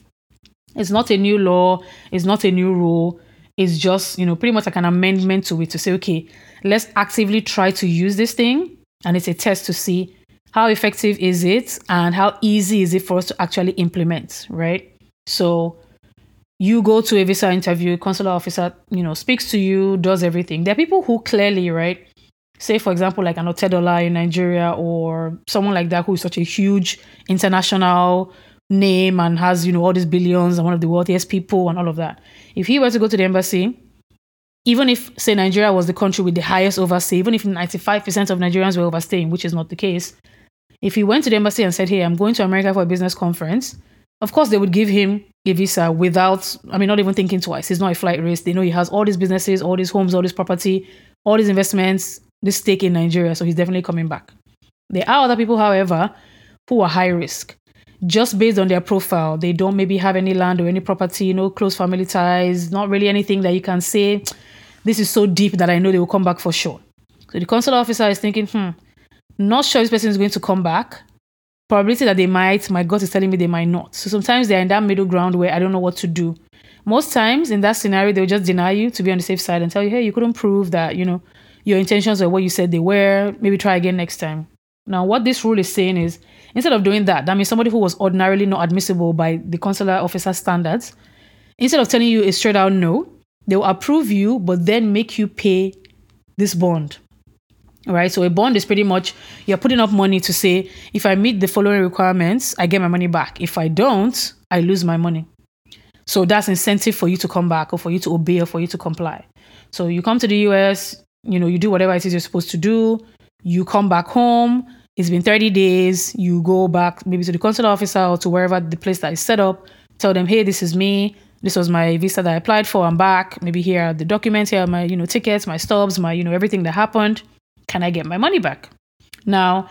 It's not a new law, it's not a new rule. It's just, you know, pretty much like an amendment to it to say, okay, let's actively try to use this thing. And it's a test to see how effective is it and how easy is it for us to actually implement, right? So you go to a visa interview, consular officer, you know, speaks to you, does everything. There are people who clearly, right, say for example, like an Otedola in Nigeria or someone like that who is such a huge international name and has, you know, all these billions and one of the wealthiest people and all of that. If he were to go to the embassy, even if, say, Nigeria was the country with the highest overstay, even if 95% of Nigerians were overstaying, which is not the case, if he went to the embassy and said, Hey, I'm going to America for a business conference, of course, they would give him a visa without, I mean, not even thinking twice. He's not a flight risk. They know he has all these businesses, all these homes, all this property, all these investments, this stake in Nigeria. So he's definitely coming back. There are other people, however, who are high risk just based on their profile. They don't maybe have any land or any property, no close family ties, not really anything that you can say, this is so deep that I know they will come back for sure. So the consular officer is thinking, hmm, not sure this person is going to come back. Probability that they might, my gut is telling me they might not. So sometimes they're in that middle ground where I don't know what to do. Most times in that scenario, they'll just deny you to be on the safe side and tell you, hey, you couldn't prove that, you know, your intentions are what you said they were. Maybe try again next time. Now, what this rule is saying is instead of doing that, that means somebody who was ordinarily not admissible by the consular officer standards, instead of telling you a straight out no, they will approve you, but then make you pay this bond. All right. So a bond is pretty much you're putting up money to say, if I meet the following requirements, I get my money back. If I don't, I lose my money. So that's incentive for you to come back or for you to obey or for you to comply. So you come to the US, you know, you do whatever it is you're supposed to do you come back home, it's been 30 days, you go back maybe to the consular officer or to wherever the place that is set up, tell them, hey, this is me. This was my visa that I applied for. I'm back. Maybe here are the documents, here are my, you know, tickets, my stubs, my, you know, everything that happened. Can I get my money back? Now,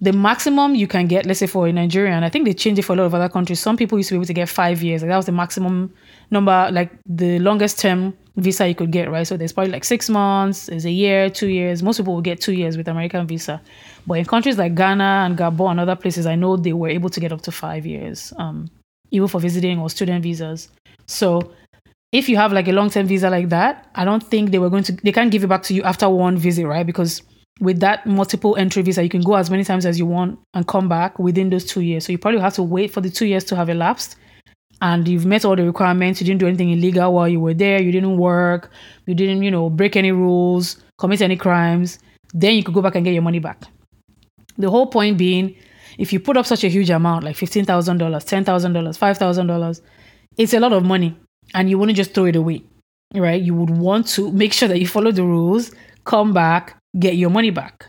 the maximum you can get, let's say for a Nigerian, I think they changed it for a lot of other countries. Some people used to be able to get five years. Like that was the maximum number, like the longest term visa you could get, right? So there's probably like six months, there's a year, two years. Most people will get two years with American visa. But in countries like Ghana and Gabon and other places, I know they were able to get up to five years, um, even for visiting or student visas. So if you have like a long term visa like that, I don't think they were going to, they can't give it back to you after one visit, right? Because with that multiple entry visa, you can go as many times as you want and come back within those two years. So you probably have to wait for the two years to have elapsed and you've met all the requirements, you didn't do anything illegal while you were there, you didn't work, you didn't, you know, break any rules, commit any crimes, then you could go back and get your money back. The whole point being, if you put up such a huge amount, like $15,000, $10,000, $5,000, it's a lot of money and you wouldn't just throw it away, right? You would want to make sure that you follow the rules, come back, get your money back.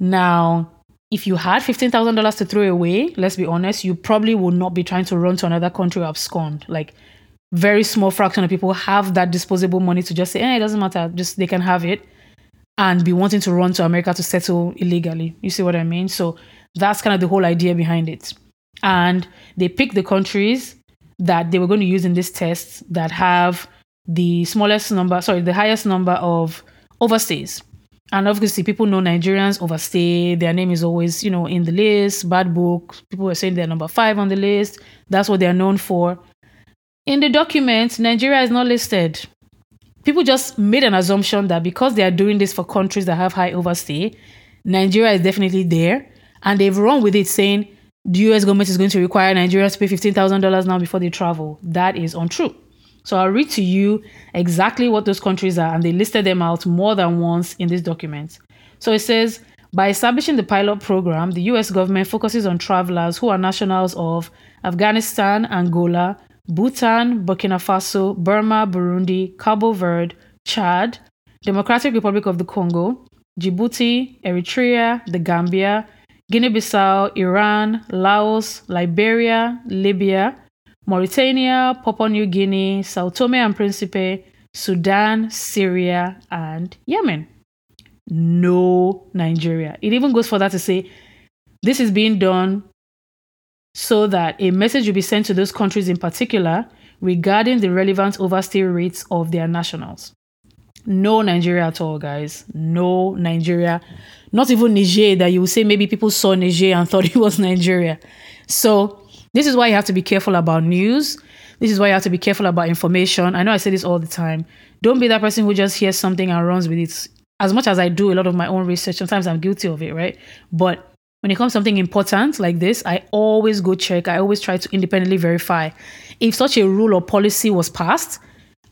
Now, if you had $15,000 to throw away, let's be honest, you probably would not be trying to run to another country or abscond. Like, very small fraction of people have that disposable money to just say, eh, it doesn't matter, just they can have it and be wanting to run to America to settle illegally. You see what I mean? So that's kind of the whole idea behind it. And they pick the countries that they were going to use in this test that have the smallest number, sorry, the highest number of overstays. And obviously, people know Nigerians overstay. Their name is always, you know, in the list. Bad book. People are saying they're number five on the list. That's what they're known for. In the document, Nigeria is not listed. People just made an assumption that because they are doing this for countries that have high overstay, Nigeria is definitely there. And they've run with it saying the US government is going to require Nigerians to pay $15,000 now before they travel. That is untrue. So I'll read to you exactly what those countries are, and they listed them out more than once in this document. So it says, by establishing the pilot program, the US government focuses on travelers who are nationals of Afghanistan, Angola, Bhutan, Burkina Faso, Burma, Burundi, Cabo Verde, Chad, Democratic Republic of the Congo, Djibouti, Eritrea, the Gambia, Guinea Bissau, Iran, Laos, Liberia, Libya, Mauritania, Papua New Guinea, Sao Tome and Principe, Sudan, Syria, and Yemen. No Nigeria. It even goes further to say this is being done so that a message will be sent to those countries in particular regarding the relevant overstay rates of their nationals. No Nigeria at all, guys. No Nigeria. Not even Niger, that you will say maybe people saw Niger and thought it was Nigeria. So, this is why you have to be careful about news. This is why you have to be careful about information. I know I say this all the time. Don't be that person who just hears something and runs with it. As much as I do a lot of my own research, sometimes I'm guilty of it, right? But when it comes to something important like this, I always go check. I always try to independently verify. If such a rule or policy was passed,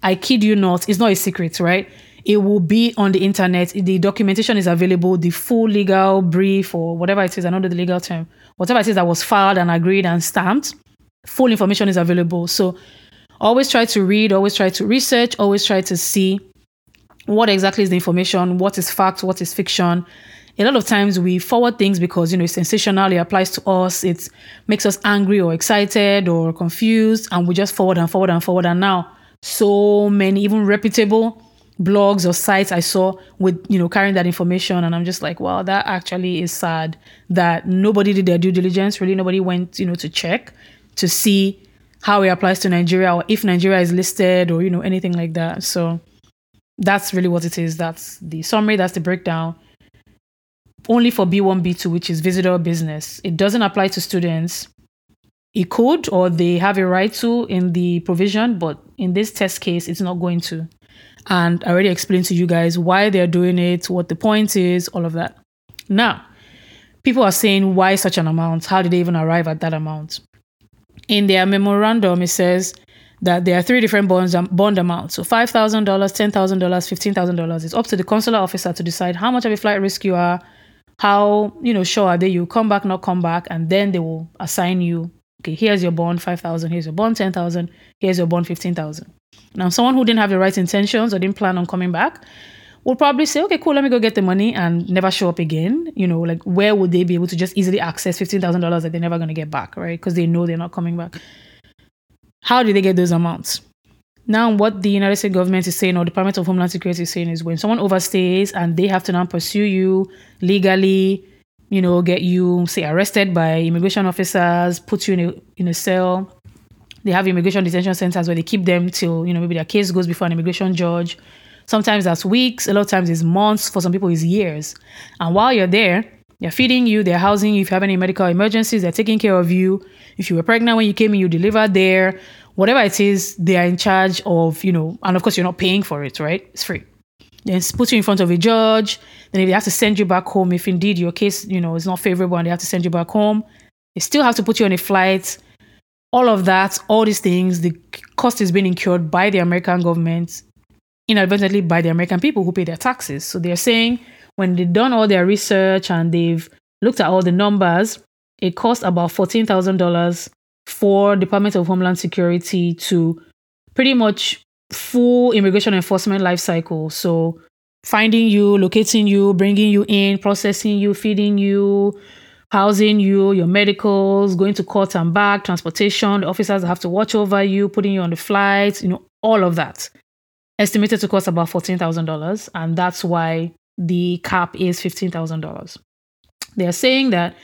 I kid you not, it's not a secret, right? It will be on the internet. The documentation is available, the full legal brief or whatever it is, I know the legal term, whatever it is that was filed and agreed and stamped, full information is available. So always try to read, always try to research, always try to see what exactly is the information, what is fact, what is fiction, a lot of times we forward things because you know it's sensational it applies to us it makes us angry or excited or confused and we just forward and forward and forward and now so many even reputable blogs or sites i saw with you know carrying that information and i'm just like wow that actually is sad that nobody did their due diligence really nobody went you know to check to see how it applies to nigeria or if nigeria is listed or you know anything like that so that's really what it is that's the summary that's the breakdown only for B1, B2, which is visitor business. It doesn't apply to students. It could, or they have a right to in the provision, but in this test case, it's not going to. And I already explained to you guys why they're doing it, what the point is, all of that. Now, people are saying, why such an amount? How did they even arrive at that amount? In their memorandum, it says that there are three different bonds, um, bond amounts. So $5,000, $10,000, $15,000. It's up to the consular officer to decide how much of a flight risk you are, how you know sure are they you come back not come back and then they will assign you okay here's your bond 5000 here's your bond 10000 here's your bond 15000 now someone who didn't have the right intentions or didn't plan on coming back would probably say okay cool let me go get the money and never show up again. You know like where would they be able to just easily access $15000 that they're never going to get back right? Because they know they're not coming back. How did they get those amounts? Now, what the United States government is saying, or Department of Homeland Security is saying, is when someone overstays and they have to now pursue you legally, you know, get you say arrested by immigration officers, put you in a in a cell. They have immigration detention centers where they keep them till you know maybe their case goes before an immigration judge. Sometimes that's weeks. A lot of times it's months. For some people, it's years. And while you're there, they're feeding you, they're housing you. If you have any medical emergencies, they're taking care of you. If you were pregnant when you came in, you delivered there whatever it is, they are in charge of, you know, and of course you're not paying for it, right? It's free. Then put you in front of a judge. Then if they have to send you back home, if indeed your case, you know, is not favorable and they have to send you back home, they still have to put you on a flight. All of that, all these things, the cost is being incurred by the American government, inadvertently by the American people who pay their taxes. So they're saying when they've done all their research and they've looked at all the numbers, it costs about fourteen thousand dollars for Department of Homeland Security to pretty much full immigration enforcement life cycle. So finding you, locating you, bringing you in, processing you, feeding you, housing you, your medicals, going to court and back, transportation, the officers have to watch over you, putting you on the flights, you know, all of that. Estimated to cost about $14,000. And that's why the cap is $15,000. They're saying that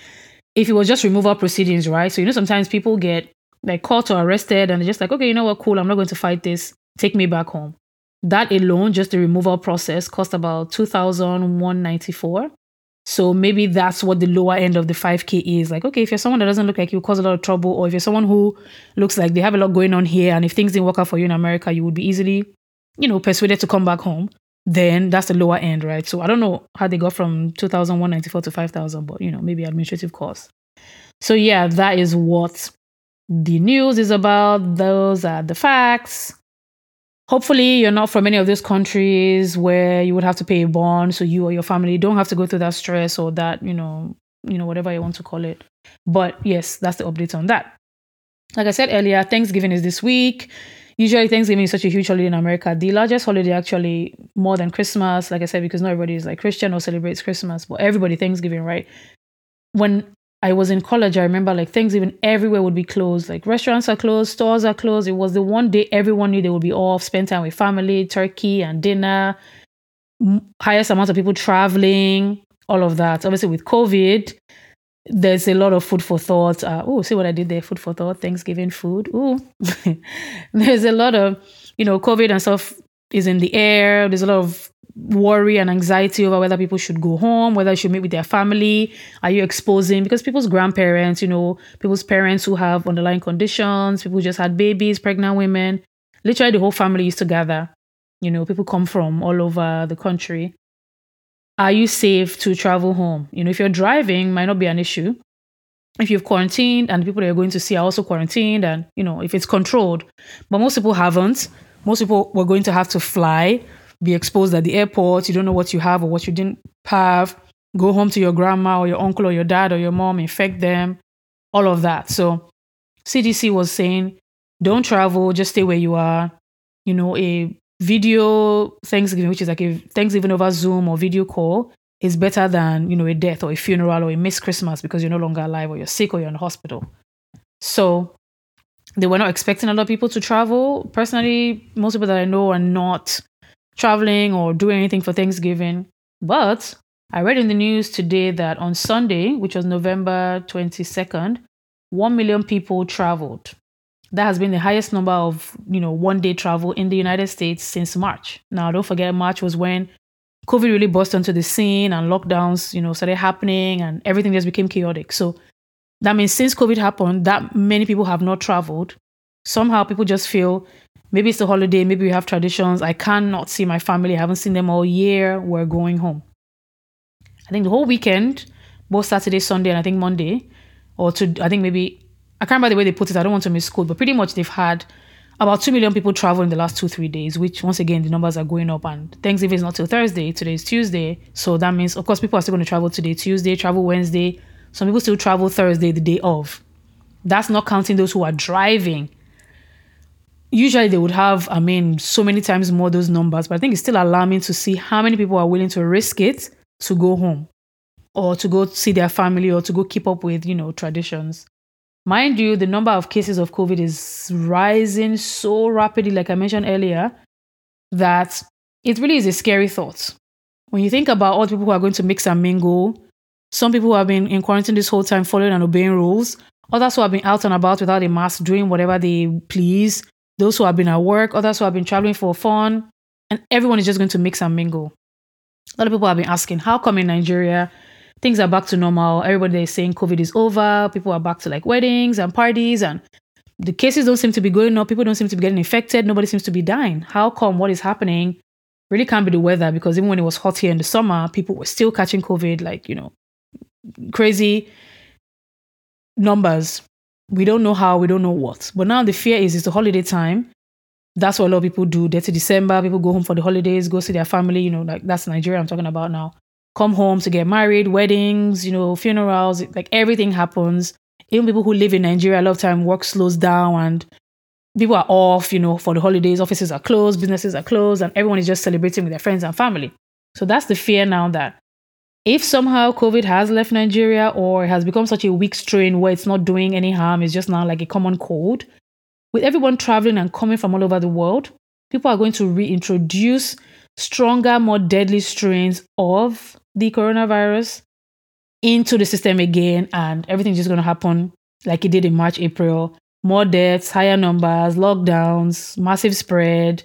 if it was just removal proceedings, right? So, you know, sometimes people get like caught or arrested and they're just like, okay, you know what, cool, I'm not going to fight this. Take me back home. That alone, just the removal process, cost about 2,194. So maybe that's what the lower end of the 5K is. Like, okay, if you're someone that doesn't look like you cause a lot of trouble, or if you're someone who looks like they have a lot going on here, and if things didn't work out for you in America, you would be easily, you know, persuaded to come back home, then that's the lower end, right? So I don't know how they got from 2,194 to 5,000, but, you know, maybe administrative costs. So yeah, that is what the news is about. Those are the facts. Hopefully, you're not from any of those countries where you would have to pay a bond, so you or your family don't have to go through that stress or that, you know, you know, whatever you want to call it. But yes, that's the update on that. Like I said earlier, Thanksgiving is this week. Usually, Thanksgiving is such a huge holiday in America. The largest holiday, actually, more than Christmas, like I said, because not everybody is like Christian or celebrates Christmas, but everybody Thanksgiving, right? When I was in college, I remember like things even everywhere would be closed. Like restaurants are closed, stores are closed. It was the one day everyone knew they would be off, spend time with family, turkey and dinner, highest amount of people traveling, all of that. Obviously, with COVID, there's a lot of food for thought. Uh, oh, see what I did there? Food for thought, Thanksgiving food. Ooh, there's a lot of, you know, COVID and stuff is in the air. There's a lot of worry and anxiety over whether people should go home, whether they should meet with their family. Are you exposing? Because people's grandparents, you know, people's parents who have underlying conditions, people just had babies, pregnant women, literally the whole family used to gather. You know, people come from all over the country. Are you safe to travel home? You know, if you're driving, might not be an issue. If you've quarantined and people that you're going to see are also quarantined, and you know, if it's controlled, but most people haven't. Most people were going to have to fly be exposed at the airport, you don't know what you have or what you didn't have, go home to your grandma or your uncle or your dad or your mom, infect them, all of that. So CDC was saying, don't travel, just stay where you are. You know, a video Thanksgiving, which is like a Thanksgiving over Zoom or video call, is better than, you know, a death or a funeral or a missed Christmas because you're no longer alive or you're sick or you're in hospital. So they were not expecting a lot of people to travel. Personally, most people that I know are not traveling or doing anything for Thanksgiving. But I read in the news today that on Sunday, which was November 22nd, 1 million people traveled. That has been the highest number of, you know, one day travel in the United States since March. Now, don't forget March was when COVID really burst onto the scene and lockdowns, you know, started happening and everything just became chaotic. So that means since COVID happened, that many people have not traveled. Somehow people just feel Maybe it's a holiday, maybe we have traditions. I cannot see my family. I haven't seen them all year. We're going home. I think the whole weekend, both Saturday, Sunday, and I think Monday, or to I think maybe I can't remember the way they put it. I don't want to miss school, but pretty much they've had about two million people travel in the last two three days. Which once again the numbers are going up. And Thanksgiving is not till Thursday. Today is Tuesday, so that means of course people are still going to travel today, Tuesday, travel Wednesday. Some people still travel Thursday, the day of. That's not counting those who are driving usually they would have, I mean, so many times more those numbers, but I think it's still alarming to see how many people are willing to risk it to go home or to go see their family or to go keep up with, you know, traditions. Mind you, the number of cases of COVID is rising so rapidly, like I mentioned earlier, that it really is a scary thought. When you think about all the people who are going to mix and mingle, some people who have been in quarantine this whole time following and obeying rules, others who have been out and about without a mask, doing whatever they please, those who have been at work, others who have been traveling for fun, and everyone is just going to mix and mingle. A lot of people have been asking, how come in Nigeria things are back to normal? Everybody is saying COVID is over, people are back to like weddings and parties, and the cases don't seem to be going up, people don't seem to be getting infected, nobody seems to be dying. How come what is happening really can't be the weather? Because even when it was hot here in the summer, people were still catching COVID, like, you know, crazy numbers we don't know how, we don't know what. But now the fear is it's the holiday time. That's what a lot of people do. Dirty December, people go home for the holidays, go see their family, you know, like that's Nigeria I'm talking about now. Come home to get married, weddings, you know, funerals, like everything happens. Even people who live in Nigeria, a lot of time work slows down and people are off, you know, for the holidays, offices are closed, businesses are closed, and everyone is just celebrating with their friends and family. So that's the fear now that if somehow COVID has left Nigeria or has become such a weak strain where it's not doing any harm, it's just now like a common cold, with everyone traveling and coming from all over the world, people are going to reintroduce stronger, more deadly strains of the coronavirus into the system again, and everything's just going to happen like it did in March, April. More deaths, higher numbers, lockdowns, massive spread.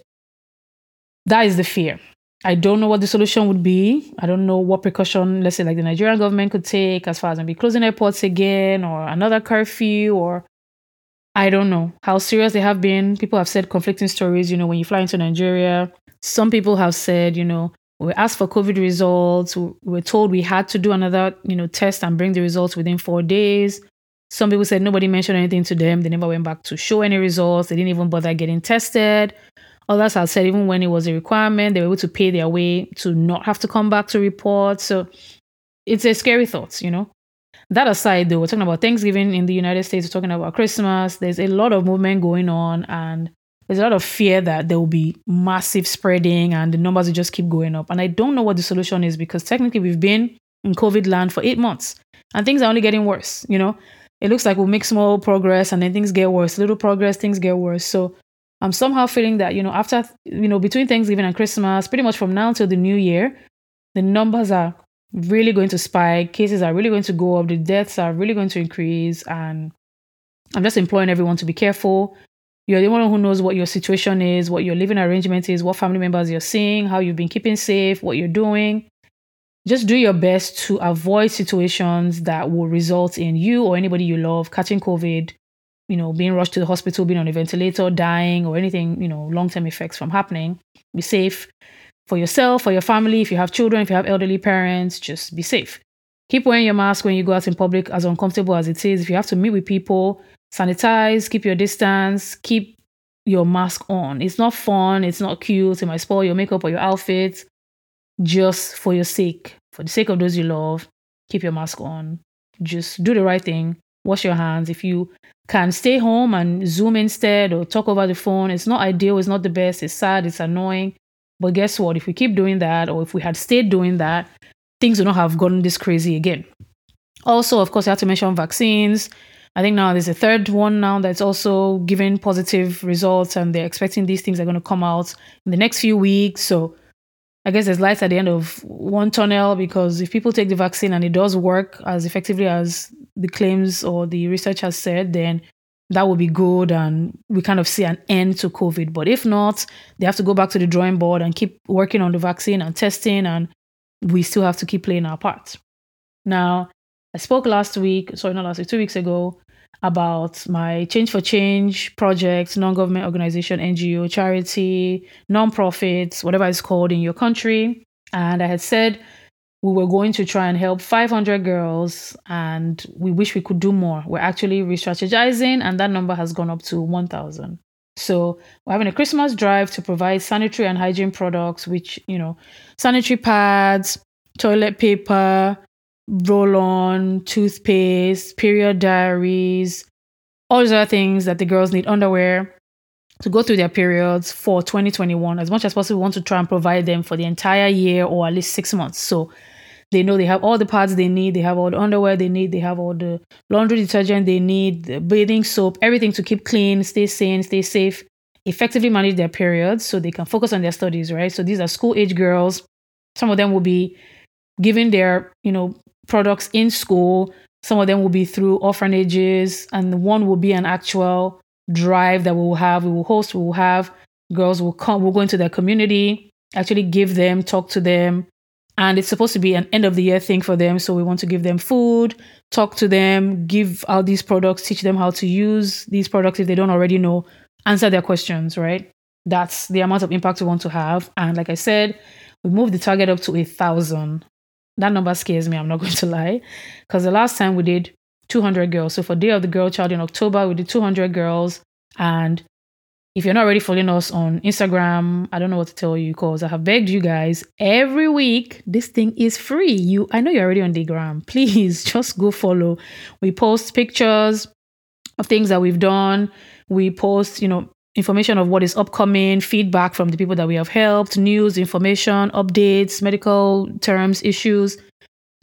that is the fear. I don't know what the solution would be. I don't know what precaution, let's say, like the Nigerian government could take as far as maybe closing airports again or another curfew or I don't know how serious they have been. People have said conflicting stories, you know, when you fly into Nigeria. Some people have said, you know, we asked for COVID results. We were told we had to do another, you know, test and bring the results within four days. Some people said nobody mentioned anything to them. They never went back to show any results. They didn't even bother getting tested. Others have said even when it was a requirement, they were able to pay their way to not have to come back to report. So it's a scary thought, you know. That aside, though, we're talking about Thanksgiving in the United States, we're talking about Christmas. There's a lot of movement going on, and there's a lot of fear that there will be massive spreading and the numbers will just keep going up. And I don't know what the solution is because technically we've been in COVID land for eight months and things are only getting worse. You know, it looks like we'll make small progress and then things get worse. Little progress, things get worse. So I'm somehow feeling that, you know, after, you know, between Thanksgiving and Christmas, pretty much from now until the new year, the numbers are really going to spike. Cases are really going to go up. The deaths are really going to increase. And I'm just imploring everyone to be careful. You're the one who knows what your situation is, what your living arrangement is, what family members you're seeing, how you've been keeping safe, what you're doing. Just do your best to avoid situations that will result in you or anybody you love catching COVID you know, being rushed to the hospital, being on a ventilator, dying, or anything, you know, long term effects from happening. Be safe for yourself, for your family. If you have children, if you have elderly parents, just be safe. Keep wearing your mask when you go out in public, as uncomfortable as it is. If you have to meet with people, sanitize, keep your distance, keep your mask on. It's not fun, it's not cute, it might spoil your makeup or your outfit. Just for your sake, for the sake of those you love, keep your mask on. Just do the right thing. Wash your hands. If you can stay home and Zoom instead or talk over the phone. It's not ideal, it's not the best, it's sad, it's annoying. But guess what? If we keep doing that, or if we had stayed doing that, things would not have gotten this crazy again. Also, of course, I have to mention vaccines. I think now there's a third one now that's also giving positive results, and they're expecting these things are going to come out in the next few weeks. So I guess there's lights at the end of one tunnel because if people take the vaccine and it does work as effectively as the claims or the research has said, then that would be good and we kind of see an end to COVID. But if not, they have to go back to the drawing board and keep working on the vaccine and testing, and we still have to keep playing our part. Now, I spoke last week, sorry, not last week, two weeks ago, about my Change for Change project, non government organization, NGO, charity, non-profits, whatever it's called in your country. And I had said we were going to try and help 500 girls and we wish we could do more. We're actually re strategizing and that number has gone up to 1,000. So we're having a Christmas drive to provide sanitary and hygiene products, which, you know, sanitary pads, toilet paper, roll on, toothpaste, period diaries, all those other things that the girls need, underwear to go through their periods for 2021. As much as possible, we want to try and provide them for the entire year or at least six months. So they know they have all the pads they need, they have all the underwear they need, they have all the laundry detergent they need, the bathing soap, everything to keep clean, stay sane, stay safe, effectively manage their periods so they can focus on their studies, right? So these are school age girls. Some of them will be giving their, you know, products in school. Some of them will be through orphanages, and one will be an actual drive that we will have. We will host, we will have girls will come, we'll go into their community, actually give them, talk to them, and it's supposed to be an end of the year thing for them. So we want to give them food, talk to them, give out these products, teach them how to use these products if they don't already know, answer their questions, right? That's the amount of impact we want to have. And like I said, we moved the target up to a thousand. That number scares me, I'm not going to lie. Because the last time we did 200 girls. So for Day of the Girl Child in October, we did 200 girls. And if you're not already following us on Instagram, I don't know what to tell you because I have begged you guys every week. This thing is free. You, I know you're already on the gram. Please just go follow. We post pictures of things that we've done. We post, you know, information of what is upcoming, feedback from the people that we have helped, news, information, updates, medical terms, issues,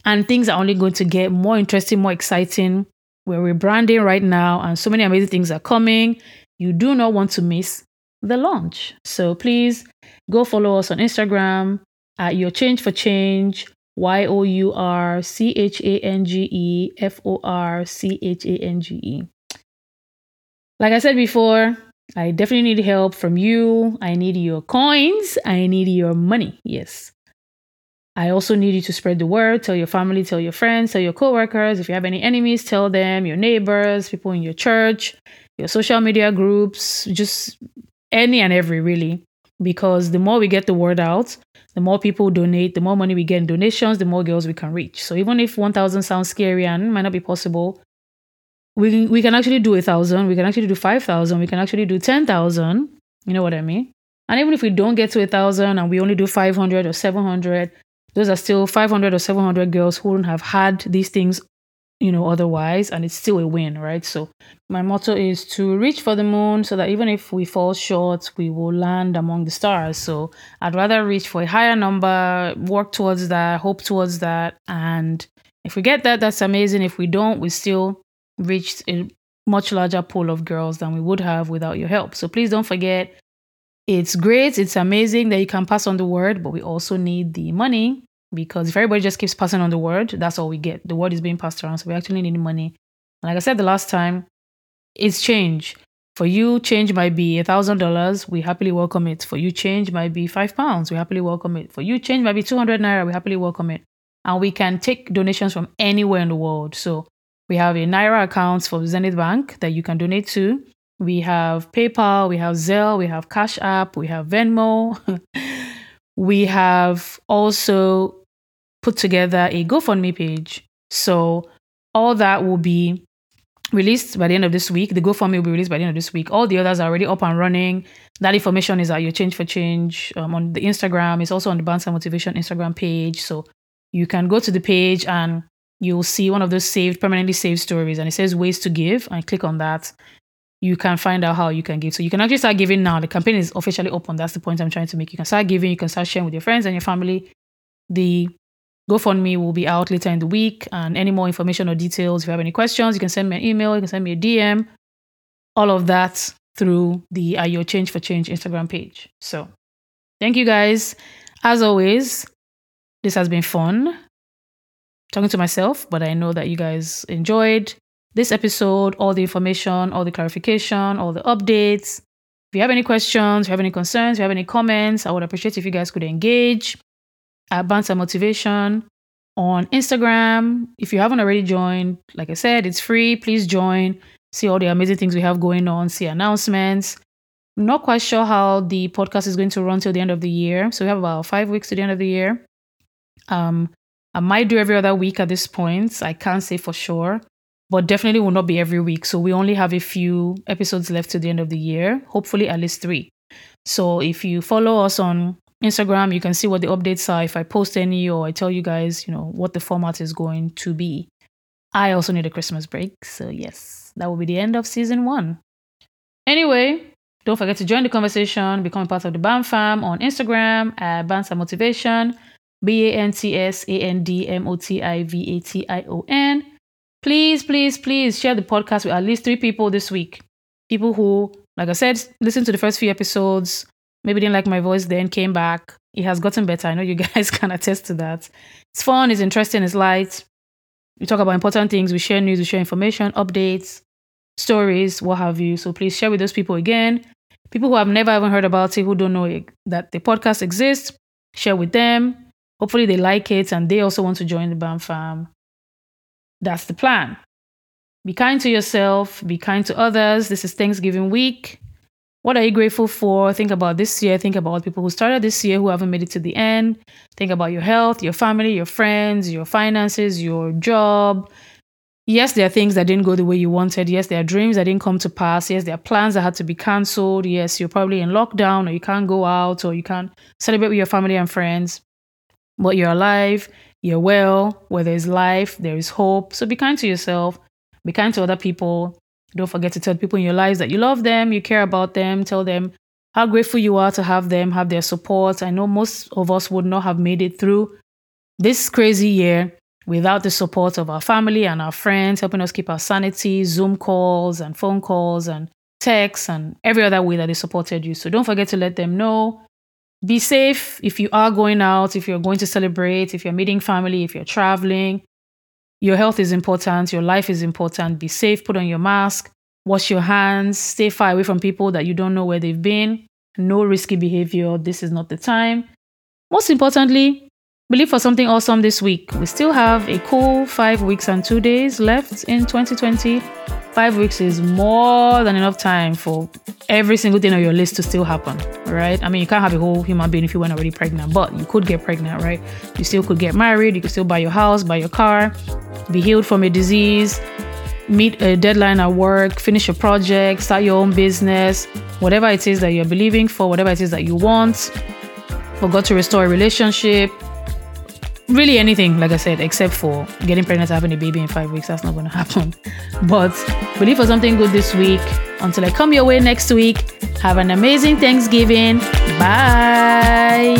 and things are only going to get more interesting, more exciting. We're rebranding right now, and so many amazing things are coming you do not want to miss the launch. So please go follow us on Instagram at Your Change for Change, Y O U R C H A N G E F O R C H A N G E. Like I said before, I definitely need help from you. I need your coins. I need your money. Yes. I also need you to spread the word. Tell your family, tell your friends, tell your coworkers. If you have any enemies, tell them, your neighbors, people in your church, your social media groups, just any and every, really. Because the more we get the word out, the more people donate, the more money we get in donations, the more girls we can reach. So even if 1,000 sounds scary and might not be possible, we we can actually do a thousand, we can actually do five thousand, we can actually do ten thousand. You know what I mean? And even if we don't get to a thousand and we only do five hundred or seven hundred, those are still five hundred or seven hundred girls who wouldn't have had these things, you know, otherwise, and it's still a win, right? So my motto is to reach for the moon so that even if we fall short, we will land among the stars. So I'd rather reach for a higher number, work towards that, hope towards that, and if we get that, that's amazing. If we don't, we still reached a much larger pool of girls than we would have without your help. So please don't forget it's great, it's amazing that you can pass on the word, but we also need the money because if everybody just keeps passing on the word, that's all we get. The word is being passed around, so we actually need money. And like I said the last time, it's change. For you, change might be a thousand dollars. We happily welcome it. For you, change might be five pounds. We happily welcome it. For you, change might be two hundred naira. We happily welcome it. And we can take donations from anywhere in the world. So we have a Naira account for Zenith Bank that you can donate to. We have PayPal, we have Zelle, we have Cash App, we have Venmo. we have also put together a GoFundMe page. So all that will be released by the end of this week. The GoFundMe will be released by the end of this week. All the others are already up and running. That information is at your Change for Change um, on the Instagram. It's also on the Bants and Motivation Instagram page. So you can go to the page and you'll see one of those saved, permanently saved stories, and it says ways to give. And click on that. You can find out how you can give. So you can actually start giving now. The campaign is officially open. That's the point I'm trying to make. You can start giving. You can start sharing with your friends and your family. The GoFundMe will be out later in the week. And any more information or details, if you have any questions, you can send me an email. You can send me a DM. All of that through the Are Your Change for Change Instagram page. So thank you guys. As always, this has been fun talking to myself, but I know that you guys enjoyed this episode, all the information, all the clarification, all the updates. If you have any questions, if you have any concerns, if you have any comments, I would appreciate if you guys could engage at Bants and Motivation on Instagram. If you haven't already joined, like I said, it's free. Please join. See all the amazing things we have going on, see announcements. I'm not quite sure how the podcast is going to run till the end of the year. So we have about five weeks to the end of the year. Um, I might do every other week at this point. I can't say for sure, but definitely will not be every week. So we only have a few episodes left to the end of the year, hopefully at least three. So if you follow us on Instagram, you can see what the updates are. If I post any or I tell you guys, you know, what the format is going to be. I also need a Christmas break. So yes, that will be the end of season one. Anyway, don't forget to join the conversation, become a part of the BAM fam on Instagram at Bants and Motivation. B A N T S A N D M O T I V A T I O N. Please, please, please share the podcast with at least three people this week. People who, like I said, listen to the first few episodes, maybe didn't like my voice, then came back. It has gotten better. I know you guys can attest to that. It's fun, it's interesting, it's light. We talk about important things, we share news, we share information, updates, stories, what have you. So please share with those people again. People who have never even heard about it, who don't know that the podcast exists, share with them Hopefully they like it and they also want to join the BAM fam. That's the plan. Be kind to yourself, be kind to others. This is Thanksgiving week. What are you grateful for? Think about this year. Think about people who started this year who haven't made it to the end. Think about your health, your family, your friends, your finances, your job. Yes, there are things that didn't go the way you wanted. Yes, there are dreams that didn't come to pass. Yes, there are plans that had to be cancelled. Yes, you're probably in lockdown or you can't go out or you can't celebrate with your family and friends. But you're alive, you're well, where there's life, there is hope. So be kind to yourself, be kind to other people. Don't forget to tell people in your lives that you love them, you care about them, tell them how grateful you are to have them, have their support. I know most of us would not have made it through this crazy year without the support of our family and our friends helping us keep our sanity, Zoom calls and phone calls and texts and every other way that they supported you. So don't forget to let them know be safe if you are going out, if you're going to celebrate, if you're meeting family, if you're traveling. Your health is important, your life is important. Be safe, put on your mask, wash your hands, stay far away from people that you don't know where they've been, no risky behavior. This is not the time. Most importantly, believe for something awesome this week. We still have a cool five weeks and two days left in 2020. Five weeks is more than enough time for every single thing on your list to still happen, right? I mean, you can't have a whole human being if you weren't already pregnant, but you could get pregnant, right? You still could get married, you could still buy your house, buy your car, be healed from a disease, meet a deadline at work, finish a project, start your own business, whatever it is that you're believing for, whatever it is that you want, for God to restore a relationship, really anything, like I said, except for getting pregnant, having a baby in five weeks. That's not going to happen. But believe for something good this week. Until I come your way next week, have an amazing Thanksgiving. Bye.